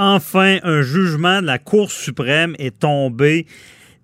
Enfin, un jugement de la Cour suprême est tombé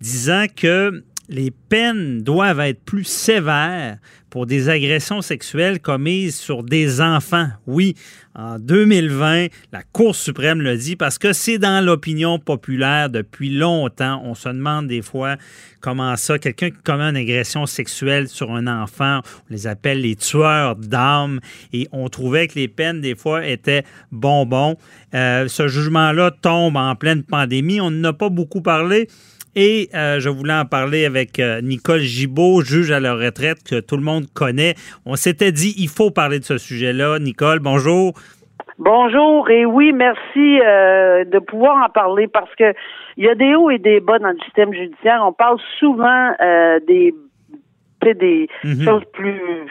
disant que les peines doivent être plus sévères pour des agressions sexuelles commises sur des enfants. Oui, en 2020, la Cour suprême le dit parce que c'est dans l'opinion populaire depuis longtemps. On se demande des fois comment ça, quelqu'un qui commet une agression sexuelle sur un enfant, on les appelle les tueurs d'âmes et on trouvait que les peines des fois étaient bonbons. Euh, ce jugement-là tombe en pleine pandémie. On n'a pas beaucoup parlé. Et euh, je voulais en parler avec euh, Nicole Gibault, juge à la retraite, que tout le monde connaît. On s'était dit, il faut parler de ce sujet-là. Nicole, bonjour. Bonjour et oui, merci euh, de pouvoir en parler parce que il y a des hauts et des bas dans le système judiciaire. On parle souvent des des mhm. choses plus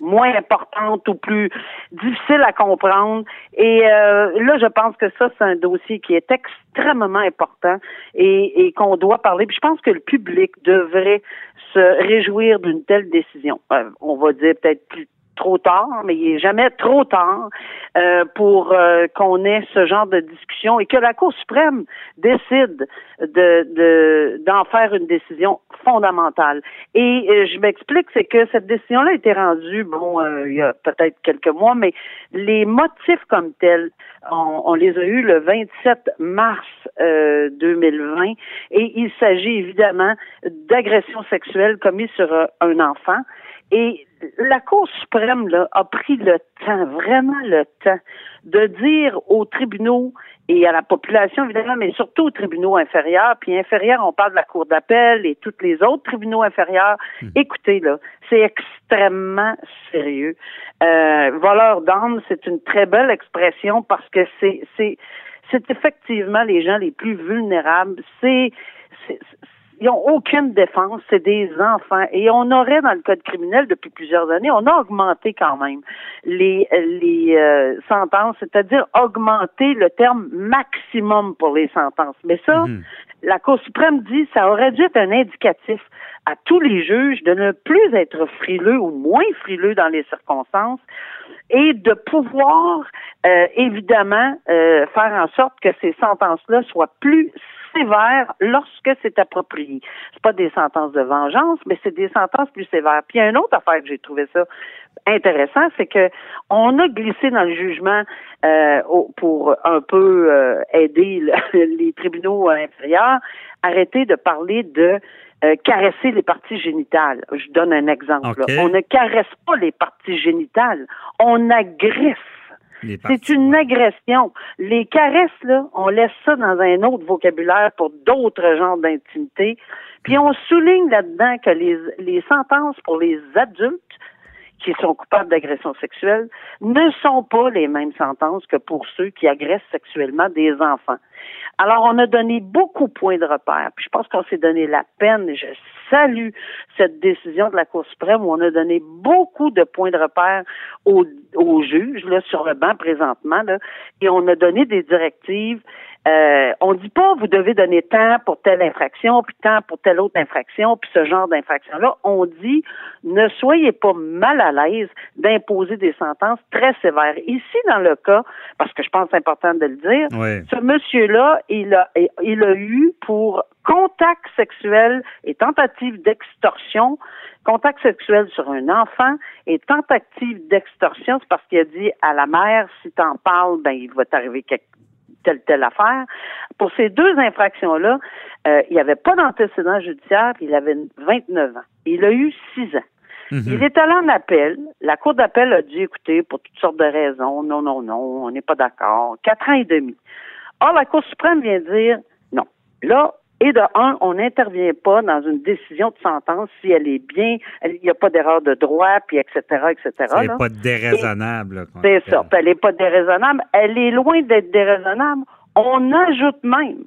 moins importantes ou plus difficiles à comprendre. Et euh, là, je pense que ça, c'est un dossier qui est extrêmement important et, et qu'on doit parler. Puis je pense que le public devrait se réjouir d'une telle décision. Euh, on va dire peut-être plus trop tard, mais il n'est jamais trop tard euh, pour euh, qu'on ait ce genre de discussion et que la Cour suprême décide de d'en faire une décision fondamentale. Et euh, je m'explique, c'est que cette décision-là a été rendue, bon, il y a peut-être quelques mois, mais les motifs comme tels, on, on les a eus le 27 mars 2020 et il s'agit évidemment d'agressions sexuelles commises sur un enfant. Et la Cour suprême là, a pris le temps, vraiment le temps, de dire aux tribunaux et à la population, évidemment, mais surtout aux tribunaux inférieurs, puis inférieurs, on parle de la Cour d'appel et tous les autres tribunaux inférieurs. Hmm. Écoutez, là, c'est extrêmement sérieux. Euh, voleur d'âme, c'est une très belle expression parce que c'est, c'est, c'est effectivement les gens les plus vulnérables. C'est, ils n'ont aucune défense, c'est des enfants. Et on aurait, dans le code criminel, depuis plusieurs années, on a augmenté quand même les, les euh, sentences, c'est-à-dire augmenter le terme maximum pour les sentences. Mais ça, mhm. la Cour suprême dit ça aurait dû être un indicatif à tous les juges de ne plus être frileux ou moins frileux dans les circonstances et de pouvoir euh, évidemment euh, faire en sorte que ces sentences-là soient plus sévères lorsque c'est approprié. C'est pas des sentences de vengeance, mais c'est des sentences plus sévères. Puis il y a une autre affaire que j'ai trouvé ça intéressant, c'est que on a glissé dans le jugement euh, pour un peu euh, aider les tribunaux inférieurs, arrêter de parler de euh, caresser les parties génitales. Je donne un exemple. On ne caresse pas les parties génitales, on agresse c'est une agression. Les caresses, là, on laisse ça dans un autre vocabulaire pour d'autres genres d'intimité. Puis on souligne là-dedans que les, les sentences pour les adultes qui sont coupables d'agression sexuelle ne sont pas les mêmes sentences que pour ceux qui agressent sexuellement des enfants. Alors, on a donné beaucoup de points de repère. Puis je pense qu'on s'est donné la peine, et je salue cette décision de la Cour suprême où on a donné beaucoup de points de repère aux, aux juges, là, sur le banc présentement, et on a donné des directives euh, on dit pas vous devez donner temps pour telle infraction, puis temps pour telle autre infraction, puis ce genre d'infraction-là. On dit ne soyez pas mal à l'aise d'imposer des sentences très sévères. Ici, dans le cas, parce que je pense c'est important de le dire, ce monsieur-là, il a, il a eu pour contact sexuel et tentative d'extorsion, contact sexuel sur un enfant et tentative d'extorsion, c'est parce qu'il a dit à la mère, si t'en parles, ben il va t'arriver quelque telle, telle affaire. Pour ces deux infractions-là, euh, il n'y avait pas d'antécédent judiciaire, il avait 29 ans. Il a eu 6 ans. Mhm. Il est allé en appel. La Cour d'appel a dit, écoutez, pour toutes sortes de raisons, non, non, non, on n'est pas d'accord. Quatre ans et demi. Or, la Cour suprême vient dire, non. Là, et de un, on n'intervient pas dans une décision de sentence si elle est bien, il n'y a pas d'erreur de droit, puis etc., etc. Elle n'est pas déraisonnable. C'est ça. Elle n'est pas déraisonnable. Elle est loin d'être déraisonnable. On ajoute même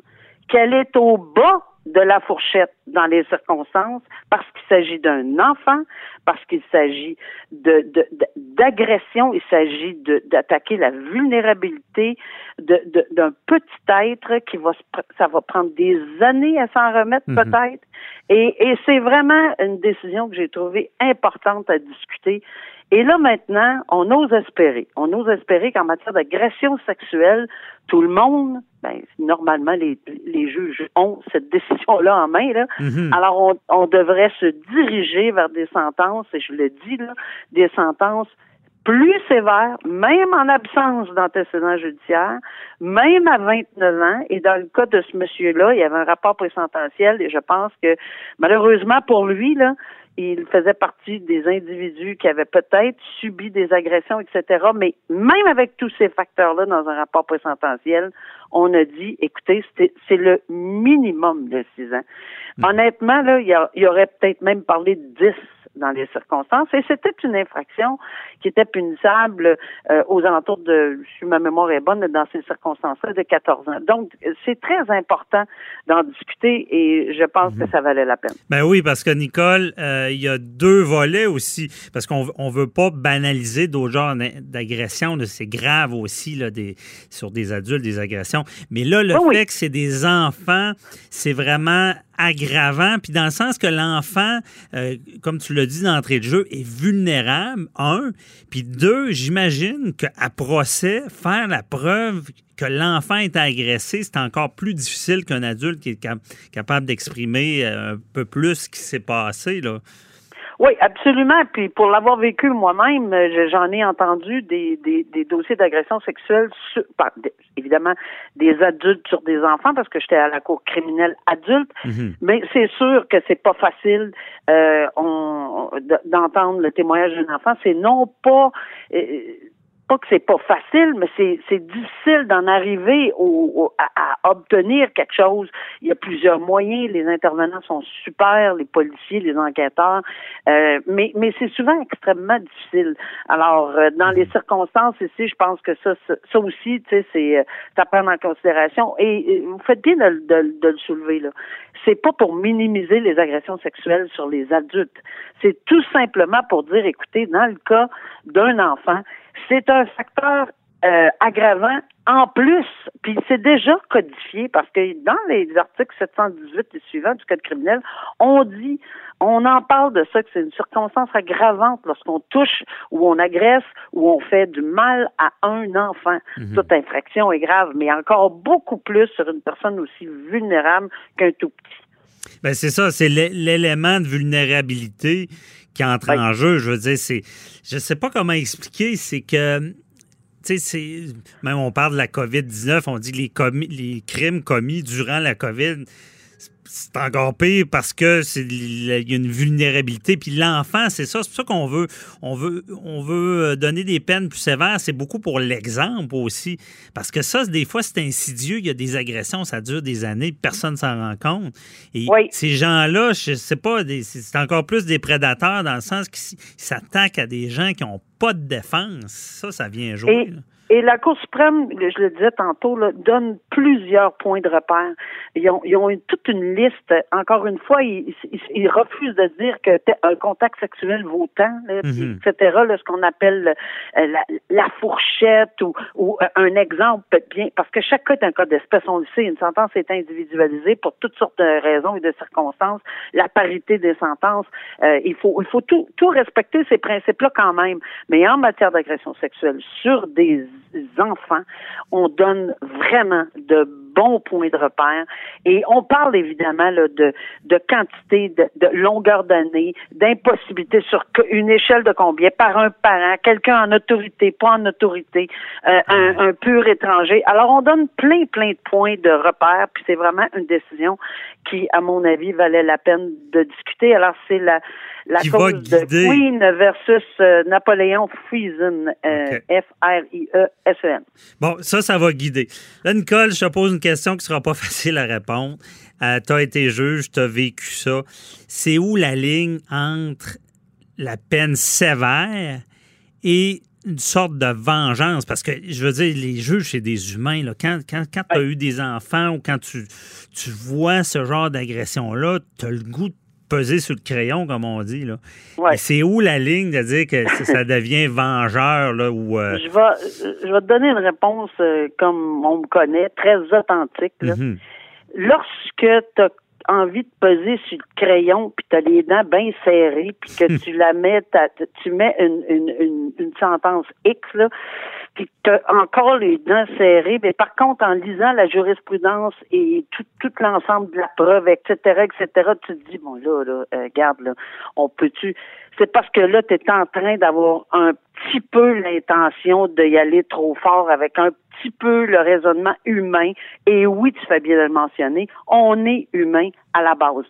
qu'elle est au bas de la fourchette dans les circonstances parce qu'il s'agit d'un enfant, parce qu'il s'agit de, d'agression, il s'agit d'attaquer la vulnérabilité d'un petit être qui va ça va prendre des années à s'en remettre mhm. peut-être. Et, et c'est vraiment une décision que j'ai trouvée importante à discuter. Et là maintenant, on ose espérer, on ose espérer qu'en matière d'agression sexuelle, tout le monde, ben, normalement, les, les juges ont cette décision-là en main. Là. Mhm. Alors, on, on devrait se diriger vers des sentences, et je le dis, là, des sentences plus sévères, même en absence d'antécédents judiciaires, même à 29 ans. Et dans le cas de ce monsieur-là, il y avait un rapport présententiel et je pense que malheureusement pour lui, là, il faisait partie des individus qui avaient peut-être subi des agressions, etc. Mais même avec tous ces facteurs-là dans un rapport présententiel, on a dit, écoutez, c'est le minimum de six ans. Hmm. Honnêtement, là, il y, y aurait peut-être même parlé de 10 dans les circonstances. Et c'était une infraction qui était punissable euh, aux alentours de, si ma mémoire est bonne, dans ces circonstances-là, de 14 ans. Donc, c'est très important d'en discuter et je pense que mhm. ça valait la peine. Ben oui, parce que Nicole, euh, il y a deux volets aussi, parce qu'on on veut pas banaliser d'autres genres d'agressions. C'est grave aussi là, des, sur des adultes, des agressions. Mais là, le fait que c'est des enfants, c'est vraiment aggravant, puis dans le sens que l'enfant, euh, comme tu l'as dit d'entrée de jeu, est vulnérable, un, puis deux, j'imagine qu'à procès, faire la preuve que l'enfant est agressé, c'est encore plus difficile qu'un adulte qui est capable d'exprimer euh, un peu plus ce qui s'est passé. Oui, absolument. Puis pour l'avoir vécu moi-même, euh, j'en ai entendu des, des, des dossiers d'agression sexuelle, sur, évidemment des adultes sur des enfants parce que j'étais à la cour criminelle adulte. Mhm. Mais c'est sûr que c'est pas facile euh, d'entendre le témoignage d'un enfant. C'est non pas euh, pas que c'est pas facile, mais c'est difficile d'en arriver au, à, obtenir quelque chose. Il y a plusieurs moyens. Les intervenants sont super, les policiers, les enquêteurs, euh, mais mais c'est souvent extrêmement difficile. Alors euh, dans les circonstances ici, je pense que ça ça, aussi, tu sais, c'est euh, à prendre en considération. Et, vous faites bien de, de, de le soulever là. C'est pas pour minimiser les agressions sexuelles sur les adultes. C'est tout simplement pour dire, écoutez, dans le cas d'un enfant c'est un facteur euh, aggravant en plus, puis c'est déjà codifié parce que dans les articles 718 et suivants du Code criminel, on dit, on en parle de ça, que c'est une circonstance aggravante lorsqu'on touche ou on agresse ou on fait du mal à un enfant. Mhm. Toute infraction est grave, mais encore beaucoup plus sur une personne aussi vulnérable qu'un tout petit. Ben c'est ça, c'est l'élément de vulnérabilité qui entre en jeu. Je veux dire, c'est. Je sais pas comment expliquer, c'est que. Tu sais, même on parle de la COVID-19, on dit les, les crimes commis durant la COVID c'est encore pire parce que c'est il y a une vulnérabilité. Puis l'enfant, c'est ça. C'est pour ça qu'on veut, on veut, on veut euh, donner des peines plus sévères. C'est beaucoup pour l'exemple aussi. Parce que ça, des fois, c'est insidieux. Il y a des agressions, ça dure des années, personne ne s'en rend compte. Et ces gens-là, je sais pas, c'est encore plus des prédateurs dans le sens qu'ils s'attaquent à des gens qui n'ont pas de défense. Ça, ça vient jouer. Et la Cour suprême, je le disais tantôt, là, donne plusieurs points de repère. Ils ont, ils ont toute une liste. Encore une fois, ils, ils, refusent de dire que un contact sexuel vaut tant, mhm. etc. Là, ce qu'on appelle euh, la, la, fourchette ou, ou euh, un exemple bien, parce que chaque cas est un cas d'espèce. On le sait, une sentence est individualisée pour toutes sortes de raisons et de circonstances. La parité des sentences, euh, il faut, il faut tout, tout respecter ces principes-là quand même. Mais en matière d'agression sexuelle sur des enfants, on donne vraiment de bons points de repère. Et on parle évidemment de, quantité, de, de longueur d'année, d'impossibilité sur une échelle de combien par un parent, quelqu'un en autorité, pas en autorité, euh, un, un, pur étranger. Alors on donne plein, plein de points de repère, puis c'est vraiment une décision qui, à mon avis, valait la peine de discuter. Alors c'est la la cause de Queen versus euh, Napoléon Friesen, euh, F-R-I-E-S-E-N. Bon, ça, ça va guider. Là, Nicole, je te pose une question qui ne sera pas facile à répondre. Euh, tu as été juge, tu as vécu ça. C'est où la ligne entre la peine sévère et une sorte de vengeance, parce que je veux dire, les juges, c'est des humains. Là. Quand, quand, quand tu as eu des enfants ou quand tu, tu vois ce genre d'agression-là, tu as le goût de peser sur le crayon, comme on dit. Là. C'est où la ligne de dire que ça devient vengeur? Là, ou, euh? je, vais, je vais te donner une réponse euh, comme on me connaît, très authentique. Mm-hmm. Lorsque tu as envie de peser sur le crayon, puis tu as les dents bien serrées, puis que tu la mets, tu mets une, une, une, sentence X, là, puis tu as encore les dents serrées. Mais par contre, en lisant la jurisprudence et tout, l'ensemble de la preuve, etc., etc., tu te dis, bon, là, là, euh, garde, là, on peut-tu... C'est parce que là, tu es en train d'avoir un petit peu l'intention d'y aller trop fort avec un petit peu le raisonnement humain. Et oui, tu fais bien de le mentionner, on est humain à la base.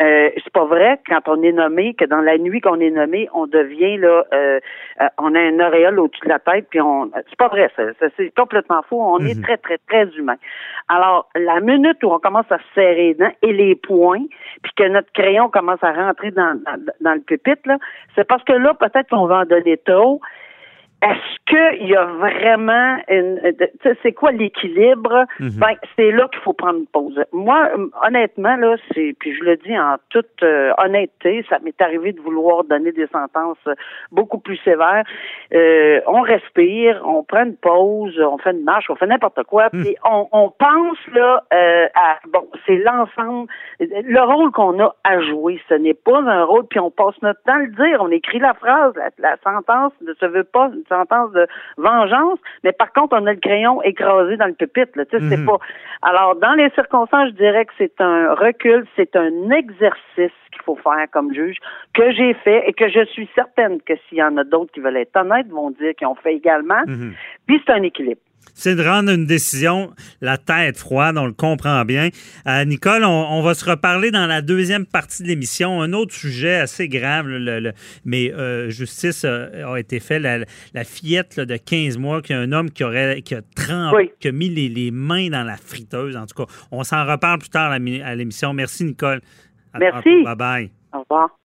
Euh, c'est pas vrai quand on est nommé que dans la nuit qu'on est nommé, on devient là, euh, euh, on a un auréole au-dessus de la tête, puis on, c'est pas vrai, ça, c'est complètement faux. On est mhm. très très très humain. Alors la minute où on commence à se serrer les dents et les poings, puis que notre crayon commence à rentrer dans dans, le pupitre là, c'est parce que là peut-être qu'on va en donner est-ce qu'il y a vraiment une c'est quoi l'équilibre? Mhm. Ben, c'est là qu'il faut prendre une pause. Moi, honnêtement, là, c'est puis je le dis en toute euh, honnêteté, ça m'est arrivé de vouloir donner des sentences beaucoup plus sévères. Euh, on respire, on prend une pause, on fait une marche, on fait n'importe quoi, mhm. puis on, on, pense là euh, à bon, c'est l'ensemble, le rôle qu'on a à jouer. Ce n'est pas un rôle, puis on passe notre temps à le dire. On écrit la phrase, la, la sentence ne se veut pas sentence de vengeance, mais par contre, on a le crayon écrasé dans le pupitre. Là, mhm. pas. Alors, dans les circonstances, je dirais que c'est un recul, c'est un exercice qu'il faut faire comme juge, que j'ai fait et que je suis certaine que s'il y en a d'autres qui veulent être honnêtes, vont dire qu'ils ont fait également. Mhm. Puis c'est un équilibre c'est de rendre une décision la tête froide, on le comprend bien. Euh, Nicole, on, va se reparler dans la deuxième partie de l'émission. Un autre sujet assez grave, mais euh, justice a, été fait. La, fillette de 15 mois, qui a un homme qui aurait qui a, qui a mis les, mains dans la friteuse. En tout cas, on s'en reparle plus tard à l'émission. Merci, Nicole. Merci. Bye bye. Au revoir.